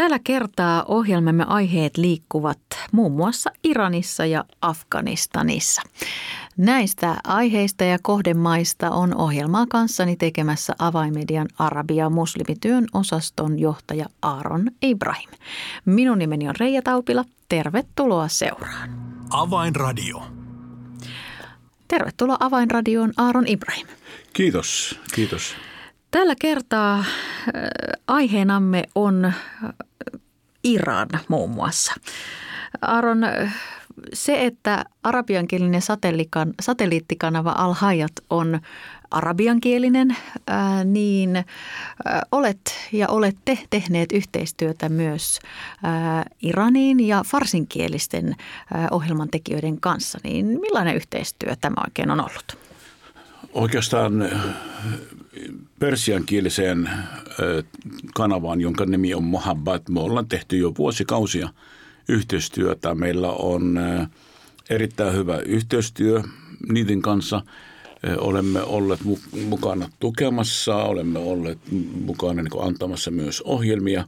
Tällä kertaa ohjelmamme aiheet liikkuvat muun muassa Iranissa ja Afganistanissa. Näistä aiheista ja kohdemaista on ohjelmaa kanssani tekemässä avaimedian Arabia muslimityön osaston johtaja Aaron Ibrahim. Minun nimeni on Reija Taupila. Tervetuloa seuraan. Avainradio. Tervetuloa Avainradioon Aaron Ibrahim. Kiitos, kiitos. Tällä kertaa äh, aiheenamme on äh, Iran muun muassa. Aaron, äh, se, että arabiankielinen satelliittikanava Al-Hayat on arabiankielinen, niin olet ja olette tehneet yhteistyötä myös Iraniin ja farsinkielisten ohjelmantekijöiden kanssa. Niin millainen yhteistyö tämä oikein on ollut? Oikeastaan persiankieliseen kanavaan, jonka nimi on Mohabbat, me ollaan tehty jo vuosikausia – yhteistyötä. Meillä on erittäin hyvä yhteistyö niiden kanssa. Olemme olleet mukana tukemassa, olemme olleet mukana niin antamassa myös ohjelmia.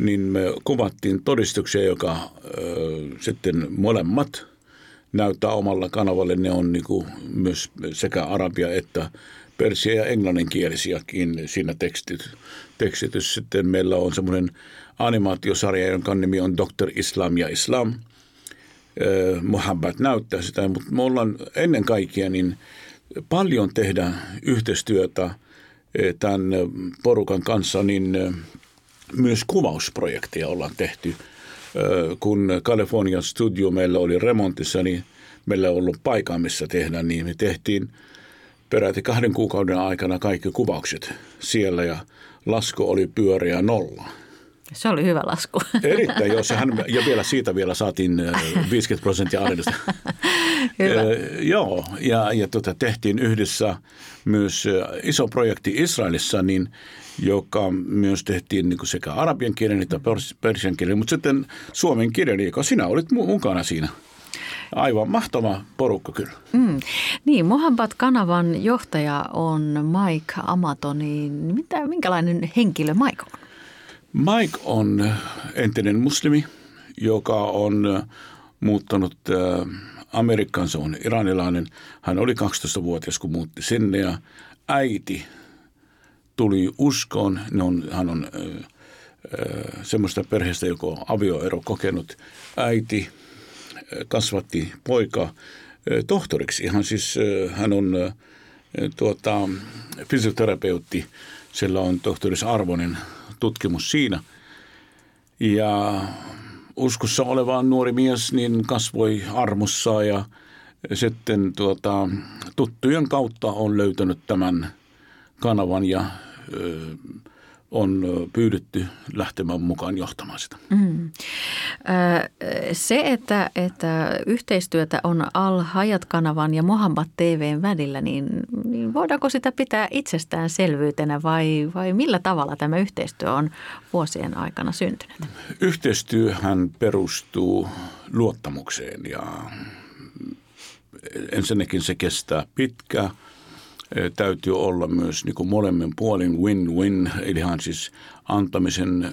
Niin me kuvattiin todistuksia, joka äh, sitten molemmat näyttää omalla kanavalle. Ne on niin kuin myös sekä arabia että persia- ja englanninkielisiäkin siinä tekstit, tekstitys. Sitten meillä on semmoinen animaatiosarja, jonka nimi on Dr. Islam ja Islam. Muhammad näyttää sitä, mutta me ollaan ennen kaikkea niin paljon tehdä yhteistyötä tämän porukan kanssa, niin myös kuvausprojekteja ollaan tehty. Kun California Studio meillä oli remontissa, niin meillä ei ollut paikkaa, missä tehdä, niin me tehtiin peräti kahden kuukauden aikana kaikki kuvaukset siellä ja lasku oli pyöriä nolla. Se oli hyvä lasku. Erittäin, jos hän, ja vielä siitä vielä saatiin 50 prosenttia alennusta. hyvä. Joo, ja, ja tota, tehtiin yhdessä myös iso projekti Israelissa, niin, joka myös tehtiin niin sekä arabian kielen että persian kielen, mutta sitten suomen kielen, joka sinä olit mukana siinä. Aivan mahtava porukka kyllä. Mm. Niin, Mohammed-kanavan johtaja on Mike Amatoni. Mitä, minkälainen henkilö Mike on? Mike on entinen muslimi, joka on muuttanut äh, Amerikkaan. Se on iranilainen. Hän oli 12-vuotias, kun muutti sinne ja äiti tuli uskoon. On, hän on semmoista perheestä, joka on avioero kokenut. Äiti kasvatti poika tohtoriksi. Hän siis, hän on tuota, fysioterapeutti. Sillä on tohtorisarvoinen tutkimus siinä. Ja uskossa oleva nuori mies niin kasvoi armossa ja sitten tuota, tuttujen kautta on löytänyt tämän kanavan ja ö, on pyydetty lähtemään mukaan johtamaan sitä. Mm. Se, että, että yhteistyötä on Al-Hayat-kanavan ja Mohammed TVn välillä, niin, niin voidaanko sitä pitää itsestäänselvyytenä vai, vai millä tavalla tämä yhteistyö on vuosien aikana syntynyt? Yhteistyöhän perustuu luottamukseen ja ensinnäkin se kestää pitkään – täytyy olla myös niin kuin molemmin puolin win-win, eli siis antamisen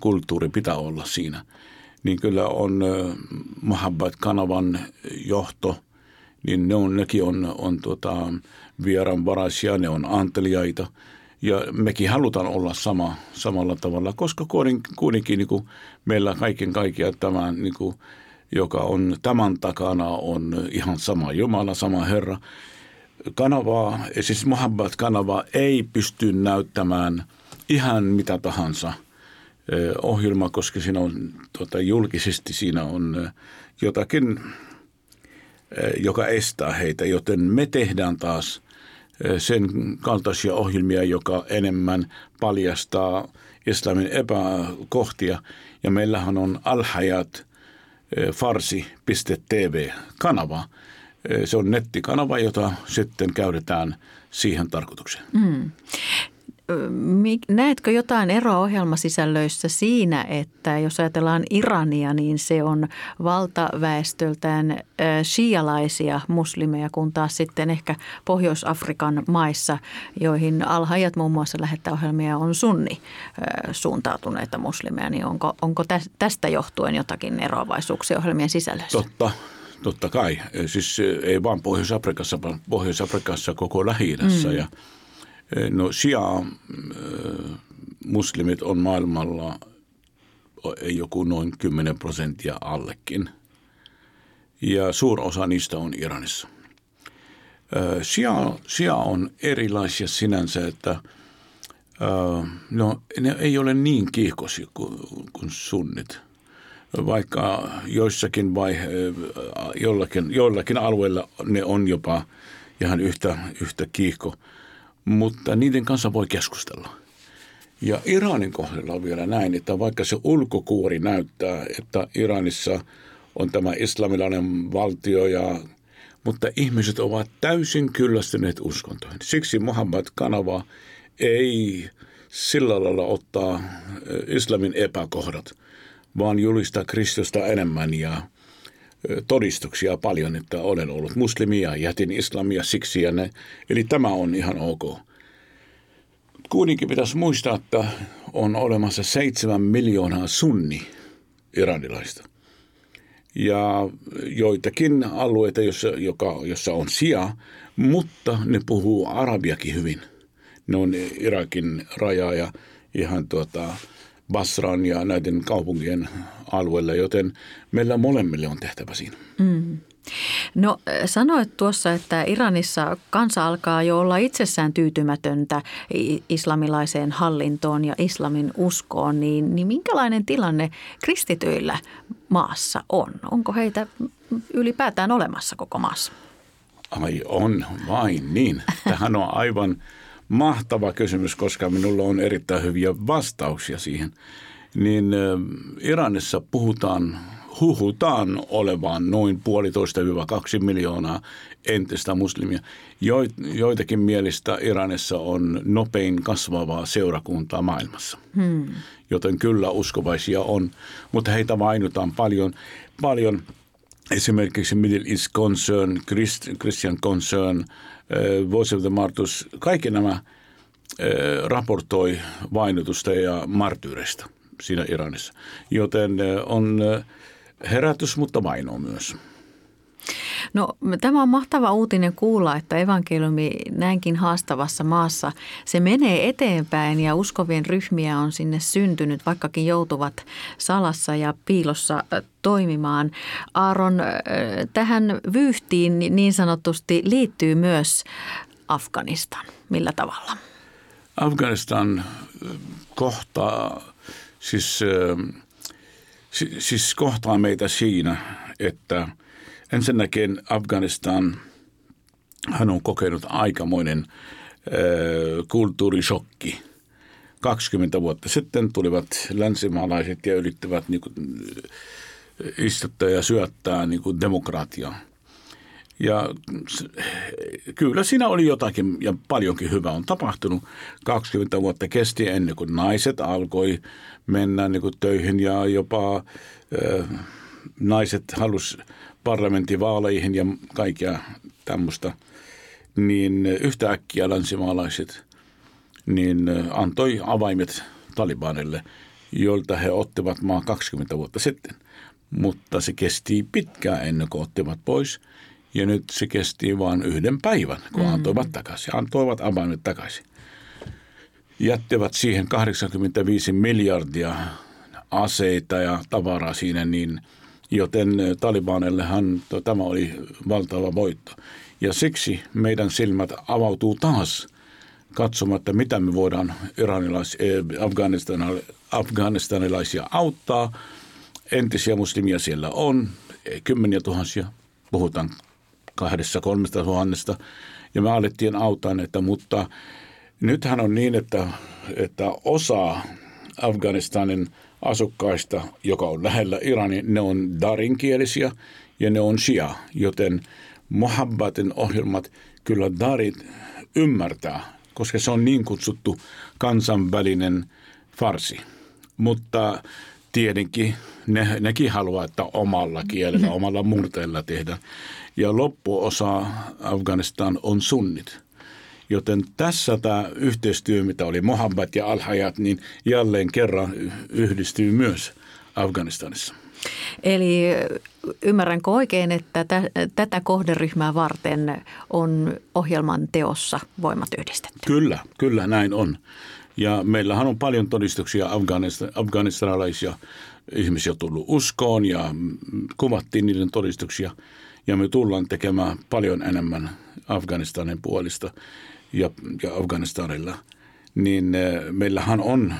kulttuuri pitää olla siinä. Niin kyllä on Mahabbat-kanavan johto, niin ne on, nekin on, on tuota, vieranvaraisia, ne on anteliaita. Ja mekin halutaan olla sama, samalla tavalla, koska kuitenkin niin meillä kaiken kaikkiaan tämä, niin kuin, joka on tämän takana, on ihan sama Jumala, sama Herra kanavaa, siis Mohabbat-kanava ei pysty näyttämään ihan mitä tahansa. Ohjelma, koska siinä on tuota, julkisesti siinä on jotakin, joka estää heitä, joten me tehdään taas sen kaltaisia ohjelmia, joka enemmän paljastaa islamin epäkohtia. Ja meillähän on alhajat farsi.tv-kanava, se on nettikanava, jota sitten käytetään siihen tarkoitukseen. Mm. näetkö jotain eroa ohjelmasisällöissä siinä, että jos ajatellaan Irania, niin se on valtaväestöltään shialaisia muslimeja, kun taas sitten ehkä Pohjois-Afrikan maissa, joihin alhaajat muun muassa lähettää ohjelmia, on sunni suuntautuneita muslimeja, niin onko, onko tästä johtuen jotakin eroavaisuuksia ohjelmien sisällöissä? Totta, Totta kai. Siis ei vaan Pohjois-Afrikassa, vaan Pohjois-Afrikassa koko lähi mm. ja No Shia muslimit on maailmalla joku noin 10 prosenttia allekin. Ja osa niistä on Iranissa. Shia, Shia on erilaisia sinänsä, että no, ne ei ole niin kiihkoisia kuin, kuin sunnit. Vaikka joissakin vaihe, jollakin, joillakin alueilla ne on jopa ihan yhtä, yhtä kiihko – mutta niiden kanssa voi keskustella. Ja Iranin kohdalla on vielä näin, että vaikka se ulkokuori näyttää, että Iranissa on tämä islamilainen valtio, ja, mutta ihmiset ovat täysin kyllästyneet uskontoihin. Siksi Muhammad Kanava ei sillä lailla ottaa islamin epäkohdat, vaan julistaa Kristusta enemmän ja todistuksia paljon, että olen ollut muslimia, jätin islamia siksi ja ne. Eli tämä on ihan ok. Kuitenkin pitäisi muistaa, että on olemassa seitsemän miljoonaa sunni iranilaista. Ja joitakin alueita, jossa, joka, jossa on sija, mutta ne puhuu arabiakin hyvin. Ne on Irakin raja ja ihan tuota, Basran ja näiden kaupunkien alueella, joten meillä molemmille on tehtävä siinä. Mm. No sanoit tuossa, että Iranissa kansa alkaa jo olla itsessään tyytymätöntä islamilaiseen hallintoon ja islamin uskoon, niin, niin minkälainen tilanne kristityillä maassa on? Onko heitä ylipäätään olemassa koko maassa? Ai on vain niin. Tähän on aivan mahtava kysymys, koska minulla on erittäin hyviä vastauksia siihen. Niin Iranissa puhutaan, huhutaan olevaan noin puolitoista kaksi miljoonaa entistä muslimia. Joitakin mielestä Iranissa on nopein kasvavaa seurakuntaa maailmassa. Hmm. Joten kyllä uskovaisia on, mutta heitä vainutaan paljon, paljon esimerkiksi Middle East Concern, Christian Concern – Voice of the Martus, kaikki nämä raportoi vainotusta ja martyyreistä siinä Iranissa. Joten on herätys, mutta vaino myös. No tämä on mahtava uutinen kuulla, että evankeliumi näinkin haastavassa maassa, se menee eteenpäin ja uskovien ryhmiä on sinne syntynyt, vaikkakin joutuvat salassa ja piilossa toimimaan. Aaron, tähän vyyhtiin niin sanotusti liittyy myös Afganistan. Millä tavalla? Afganistan kohtaa, siis, siis kohtaa meitä siinä, että – Ensinnäkin Afganistan, hän on kokenut aikamoinen kulttuurishokki. 20 vuotta sitten tulivat länsimaalaiset ja yrittävät niin kuin, istuttaa ja syöttää niin kuin demokratiaa. Ja kyllä siinä oli jotakin ja paljonkin hyvää on tapahtunut. 20 vuotta kesti ennen kuin naiset alkoi mennä niin kuin töihin ja jopa äh, naiset halus parlamenttivaaleihin ja kaikkea tämmöistä, niin yhtäkkiä länsimaalaiset niin antoi avaimet Talibanille, joilta he ottivat maa 20 vuotta sitten. Mutta se kesti pitkään ennen kuin ottivat pois. Ja nyt se kesti vain yhden päivän, kun mm. antoivat takaisin. Antoivat avaimet takaisin. Jättivät siihen 85 miljardia aseita ja tavaraa siinä, niin – joten Talibanillehan tämä oli valtava voitto. Ja siksi meidän silmät avautuu taas katsomatta, mitä me voidaan iranilais, afganistanilaisia auttaa. Entisiä muslimia siellä on, kymmeniä tuhansia, puhutaan kahdessa, kolmesta tuhannesta. Ja me alettiin auttaa näitä, mutta nythän on niin, että, että osa Afganistanin – asukkaista, joka on lähellä Iranin, ne on darinkielisiä ja ne on shia, joten Mohabbatin ohjelmat kyllä darit ymmärtää koska se on niin kutsuttu kansainvälinen farsi. Mutta tietenkin ne, nekin haluaa, että omalla kielellä, omalla murteella tehdä. Ja loppuosa Afganistan on sunnit. Joten tässä tämä yhteistyö, mitä oli Mohammed ja Al-Hayat, niin jälleen kerran yhdistyy myös Afganistanissa. Eli ymmärränkö oikein, että tätä kohderyhmää varten on ohjelman teossa voimat yhdistetty? Kyllä, kyllä näin on. Ja meillähän on paljon todistuksia afganistan, afganistanilaisia ihmisiä tullut uskoon ja kuvattiin niiden todistuksia. Ja me tullaan tekemään paljon enemmän Afganistanin puolista ja, ja Afganistanilla. Niin eh, meillähän on eh,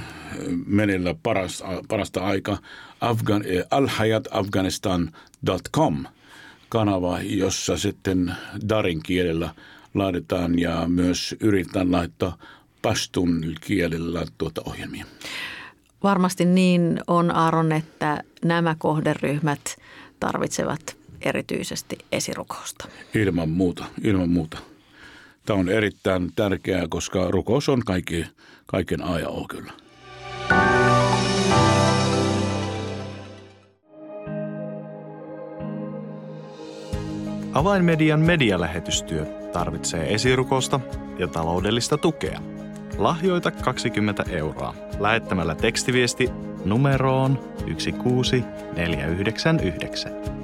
menellä parasta, parasta aika Afgan, eh, alhayatafghanistan.com kanava, jossa sitten Darin kielellä laitetaan ja myös yritetään laittaa pastun kielellä tuota ohjelmia. Varmasti niin on Aaron, että nämä kohderyhmät tarvitsevat erityisesti esirukousta. Ilman muuta, ilman muuta. Tämä on erittäin tärkeää, koska rukous on kaikki, kaiken A ja O kyllä. Avainmedian medialähetystyö tarvitsee esirukousta ja taloudellista tukea – Lahjoita 20 euroa lähettämällä tekstiviesti numeroon 16499.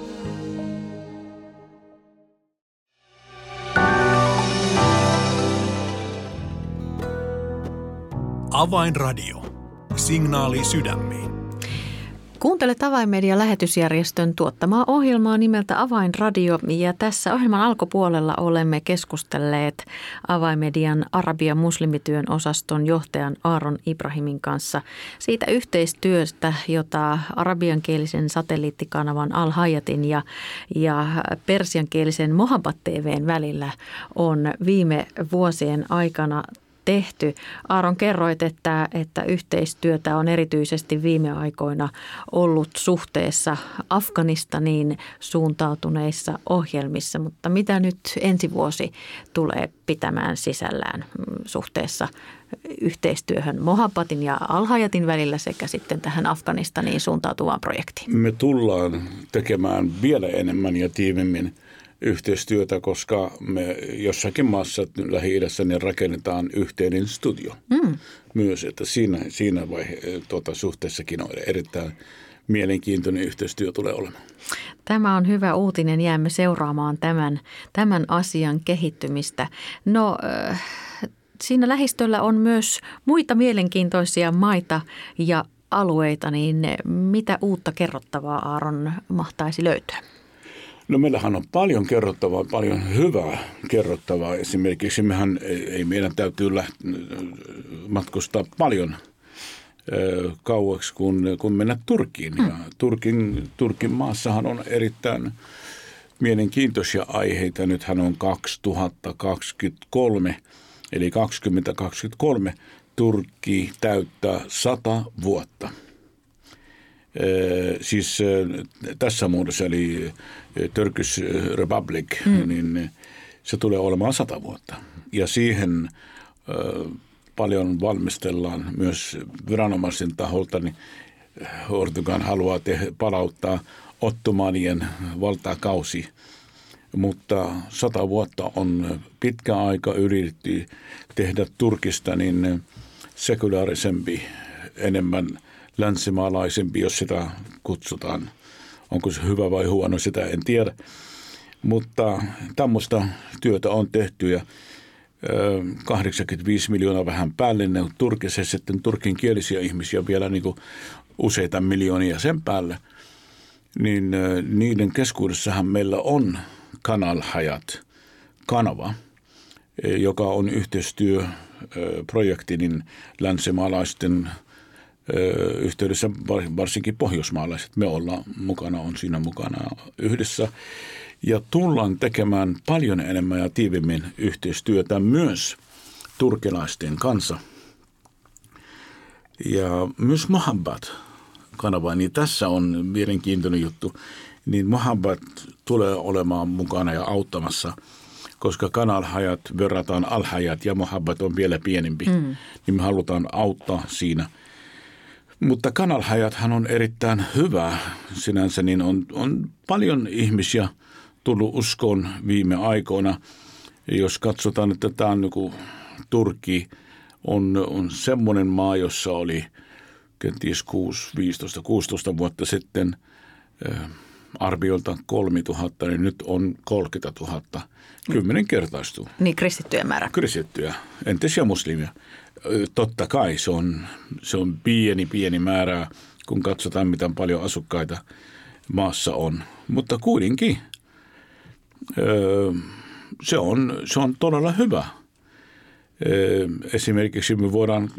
Avainradio. Signaali sydämiin. Kuuntelet Avainmedian lähetysjärjestön tuottamaa ohjelmaa nimeltä Avainradio ja tässä ohjelman alkupuolella olemme keskustelleet Avainmedian Arabian muslimityön osaston johtajan Aaron Ibrahimin kanssa siitä yhteistyöstä, jota arabiankielisen satelliittikanavan Al-Hayatin ja, ja persiankielisen Mohabbat TVn välillä on viime vuosien aikana tehty. Aaron, kerroit, että, että yhteistyötä on erityisesti viime aikoina ollut suhteessa Afganistaniin suuntautuneissa ohjelmissa, mutta mitä nyt ensi vuosi tulee pitämään sisällään suhteessa yhteistyöhön Mohabbatin ja Alhajatin välillä sekä sitten tähän Afganistaniin suuntautuvaan projektiin? Me tullaan tekemään vielä enemmän ja tiivimmin – yhteistyötä, koska me jossakin maassa Lähi-idässä niin rakennetaan yhteinen studio mm. myös, että siinä, siinä vaihe, tuota, suhteessakin on erittäin mielenkiintoinen yhteistyö tulee olemaan. Tämä on hyvä uutinen. Jäämme seuraamaan tämän, tämän asian kehittymistä. No, äh, siinä lähistöllä on myös muita mielenkiintoisia maita ja alueita, niin mitä uutta kerrottavaa Aaron mahtaisi löytyä? No meillähän on paljon kerrottavaa, paljon hyvää kerrottavaa. Esimerkiksi mehän ei meidän täytyy matkustaa paljon kauaksi, kun, kun mennä Turkiin. Ja Turkin, Turkin maassahan on erittäin mielenkiintoisia aiheita. Nythän on 2023, eli 2023 Turkki täyttää 100 vuotta – siis tässä muodossa, eli Turkish Republic, mm. niin se tulee olemaan sata vuotta. Ja siihen paljon valmistellaan myös viranomaisen taholta, niin Ortugan haluaa te- palauttaa ottomanien valtakausi, mutta sata vuotta on pitkä aika yritetty tehdä Turkista niin sekulaarisempi, enemmän – länsimaalaisempi, jos sitä kutsutaan. Onko se hyvä vai huono, sitä en tiedä. Mutta tämmöistä työtä on tehty ja 85 miljoonaa vähän päälle. Ne on Turkissa sitten turkin kielisiä ihmisiä vielä niin kuin useita miljoonia sen päälle. Niin niiden keskuudessahan meillä on Kanal Hayat kanava, joka on yhteistyöprojekti niin länsimaalaisten – yhteydessä varsinkin pohjoismaalaiset. Me ollaan mukana, on siinä mukana yhdessä ja tullaan tekemään paljon enemmän ja tiivimmin yhteistyötä myös turkilaisten kanssa. Ja myös Mohabbat kanava, niin tässä on mielenkiintoinen juttu. Niin Mohabbat tulee olemaan mukana ja auttamassa, koska kanalhajat verrataan alhajat ja Mohabbat on vielä pienempi. Mm. Niin me halutaan auttaa siinä – mutta kanalhajathan on erittäin hyvä sinänsä, niin on, on paljon ihmisiä tullut uskoon viime aikoina. Jos katsotaan, että tämä on niin Turkki on, on semmoinen maa, jossa oli kenties 6, 15, 16 vuotta sitten äh, arviolta 3000, niin nyt on 30 000. Kymmenen kertaistuu. Niin kristittyjen määrä. Kristittyjä, entäs ja muslimia totta kai se on, se on pieni, pieni määrä, kun katsotaan, miten paljon asukkaita maassa on. Mutta kuitenkin se on, se on todella hyvä. Esimerkiksi me voidaan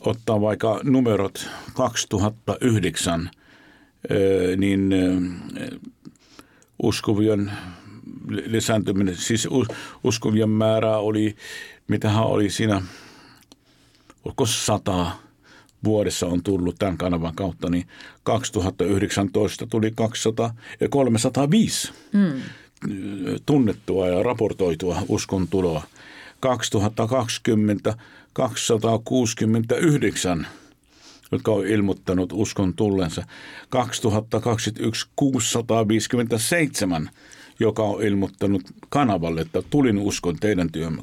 ottaa vaikka numerot 2009, niin uskovien lisääntyminen, siis uskovien määrä oli, mitähän oli siinä – oliko sata vuodessa on tullut tämän kanavan kautta, niin 2019 tuli 200, 305 mm. tunnettua ja raportoitua uskontuloa. 2020 269 jotka on ilmoittanut uskon tullensa. 2021 657, joka on ilmoittanut kanavalle, että tulin uskon teidän työn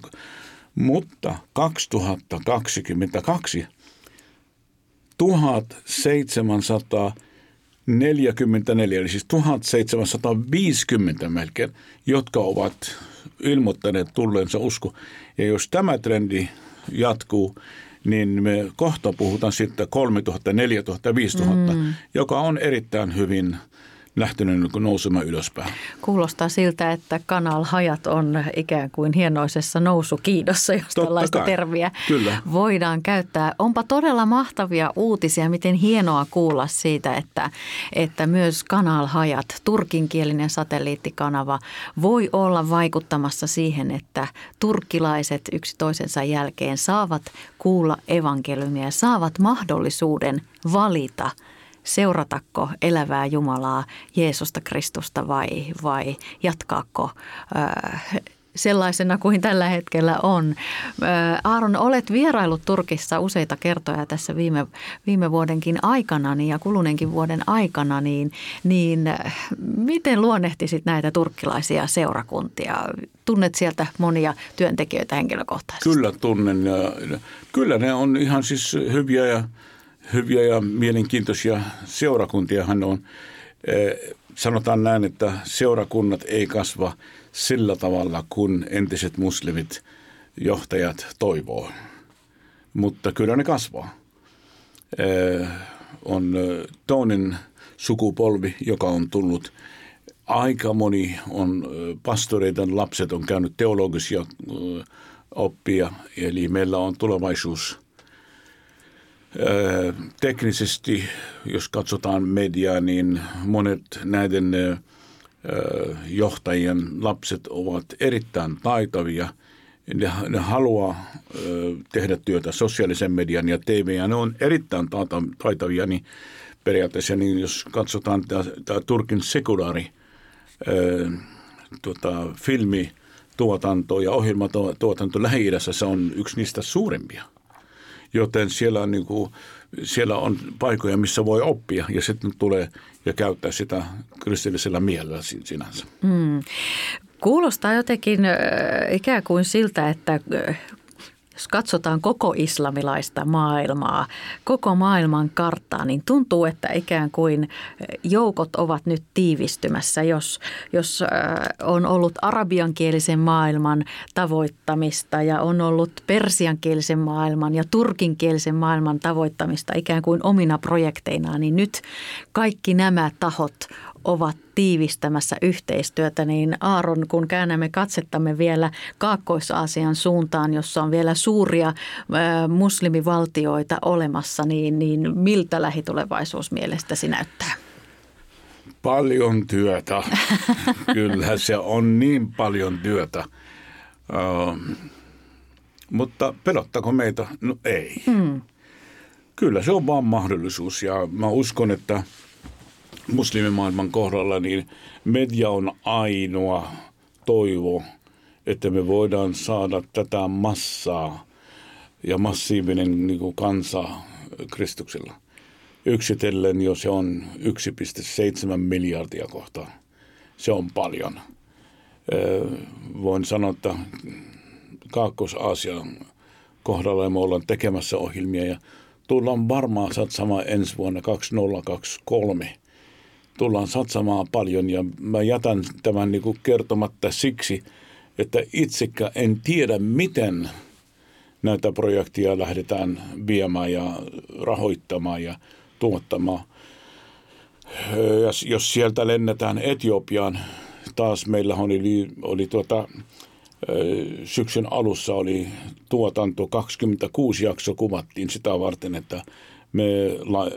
mutta 2022 1744, eli siis 1750 melkein, jotka ovat ilmoittaneet tulleensa usko. Ja jos tämä trendi jatkuu, niin me kohta puhutaan sitten 3000, 4000, 5000, mm. joka on erittäin hyvin – lähtenyt niin nousemaan ylöspäin. Kuulostaa siltä, että kanalhajat on ikään kuin hienoisessa nousukiidossa, jos Totta tällaista kai. termiä Kyllä. voidaan käyttää. Onpa todella mahtavia uutisia, miten hienoa kuulla siitä, että, että myös kanalhajat, turkinkielinen satelliittikanava, voi olla vaikuttamassa siihen, että turkkilaiset yksi toisensa jälkeen saavat kuulla evankeliumia ja saavat mahdollisuuden valita – seuratako elävää Jumalaa, Jeesusta Kristusta vai, vai jatkaako äh, sellaisena kuin tällä hetkellä on. Aaron, olet vierailut Turkissa useita kertoja tässä viime, viime vuodenkin aikana niin ja kuluneenkin vuoden aikana, niin, niin miten luonnehtisit näitä turkkilaisia seurakuntia? Tunnet sieltä monia työntekijöitä henkilökohtaisesti? Kyllä tunnen. Kyllä ne on ihan siis hyviä ja hyviä ja mielenkiintoisia seurakuntiahan on. Sanotaan näin, että seurakunnat ei kasva sillä tavalla, kun entiset muslimit johtajat toivoo. Mutta kyllä ne kasvaa. On toinen sukupolvi, joka on tullut. Aika moni on pastoreiden lapset on käynyt teologisia oppia, eli meillä on tulevaisuus – Teknisesti, jos katsotaan mediaa, niin monet näiden johtajien lapset ovat erittäin taitavia. Ne, ne haluaa tehdä työtä sosiaalisen median ja TV, ja ne on erittäin taitavia, niin periaatteessa, niin jos katsotaan tämä Turkin sekulaari tuota, filmituotanto ja ohjelmatuotanto Lähi-idässä, se on yksi niistä suurimpia – joten siellä on, niin kuin, siellä on paikoja, missä voi oppia ja sitten tulee ja käyttää sitä kristillisellä mielellä sinänsä. Mm. Kuulostaa jotenkin ikään kuin siltä, että jos katsotaan koko islamilaista maailmaa, koko maailman karttaa, niin tuntuu, että ikään kuin joukot ovat nyt tiivistymässä. Jos, jos on ollut arabiankielisen maailman tavoittamista ja on ollut persiankielisen maailman ja turkinkielisen maailman tavoittamista ikään kuin omina projekteinaan, niin nyt kaikki nämä tahot ovat tiivistämässä yhteistyötä, niin Aaron, kun käännämme katsettamme vielä Kaakkois-Aasian suuntaan, jossa on vielä suuria muslimivaltioita olemassa, niin, niin miltä lähitulevaisuus mielestäsi näyttää? Paljon työtä. Kyllä se on niin paljon työtä. Uh, mutta pelottako meitä? No ei. Hmm. Kyllä se on vaan mahdollisuus ja mä uskon, että muslimimaailman kohdalla niin media on ainoa toivo, että me voidaan saada tätä massaa ja massiivinen niin kuin kansa Kristuksella. Yksitellen jo se on 1,7 miljardia kohtaa. Se on paljon. Voin sanoa, että Kaakkois-Aasian kohdalla me ollaan tekemässä ohjelmia ja tullaan varmaan satsamaan ensi vuonna 2023. Tullaan satsamaan paljon ja mä jätän tämän niin kuin kertomatta siksi, että itsekään en tiedä, miten näitä projekteja lähdetään viemään ja rahoittamaan ja tuottamaan. Ja jos sieltä lennetään Etiopiaan, taas meillä oli, oli tuota, syksyn alussa oli tuotanto, 26 jakso kuvattiin sitä varten, että me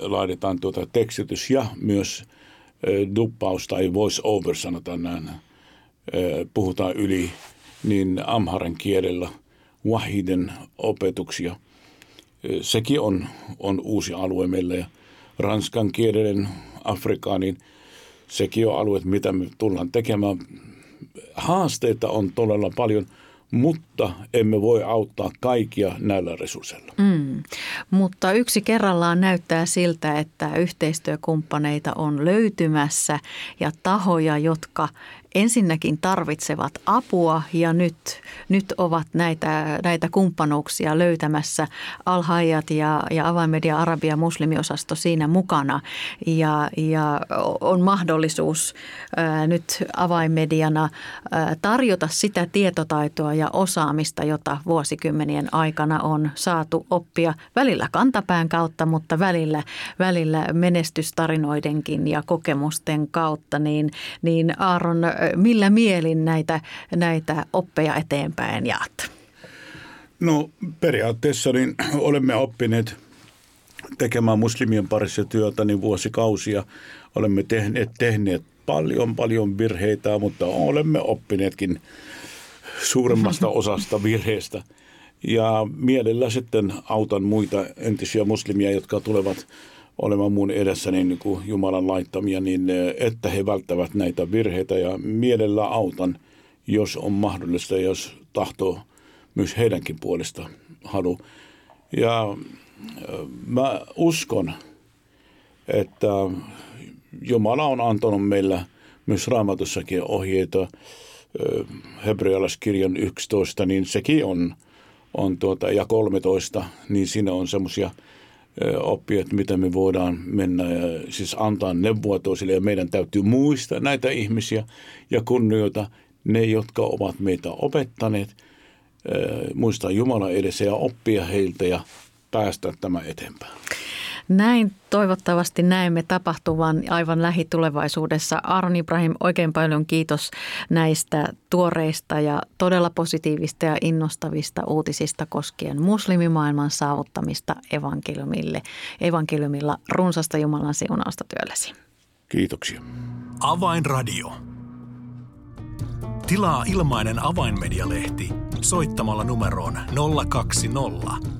laitetaan tuota tekstitys ja myös duppaus tai voice over sanotaan näin, puhutaan yli, niin amharan kielellä wahiden opetuksia. Sekin on, on uusi alue meillä ja ranskan kielinen Afrikaanin, sekin on alue, mitä me tullaan tekemään. Haasteita on todella paljon, mutta emme voi auttaa kaikkia näillä resursseilla. Mm. Mutta yksi kerrallaan näyttää siltä, että yhteistyökumppaneita on löytymässä ja tahoja, jotka ensinnäkin tarvitsevat apua ja nyt, nyt ovat näitä, näitä kumppanuuksia löytämässä Alhaijat ja, ja Avainmedia Arabia muslimiosasto siinä mukana. Ja, ja on mahdollisuus ää, nyt avainmediana ää, tarjota sitä tietotaitoa ja osaamista, jota vuosikymmenien aikana on saatu oppia välillä kantapään kautta, mutta välillä, välillä menestystarinoidenkin ja kokemusten kautta. Niin, niin Aaron millä mielin näitä, näitä oppeja eteenpäin jaat? No periaatteessa niin olemme oppineet tekemään muslimien parissa työtä niin vuosikausia. Olemme tehneet, tehneet paljon, paljon virheitä, mutta olemme oppineetkin suuremmasta osasta virheistä. Ja mielellä sitten autan muita entisiä muslimia, jotka tulevat olemaan mun edessäni niin kuin Jumalan laittamia, niin eh, että he välttävät näitä virheitä ja mielellä autan, jos on mahdollista, jos tahtoo myös heidänkin puolesta halu. Ja eh, mä uskon, että Jumala on antanut meillä myös raamatussakin ohjeita, eh, hebrealaiskirjan 11, niin sekin on, on tuota, ja 13, niin siinä on semmoisia – oppia, että mitä me voidaan mennä ja siis antaa neuvoa toisille. Ja meidän täytyy muistaa näitä ihmisiä. Ja kunnioita ne, jotka ovat meitä opettaneet, muistaa Jumala edessä ja oppia heiltä ja päästä tämä eteenpäin. Näin toivottavasti näemme tapahtuvan aivan lähitulevaisuudessa. Aron Ibrahim, oikein paljon kiitos näistä tuoreista ja todella positiivista ja innostavista uutisista koskien muslimimaailman saavuttamista evankeliumille. Evankeliumilla runsasta Jumalan siunausta työllesi. Kiitoksia. Avainradio. Tilaa ilmainen avainmedialehti soittamalla numeroon 020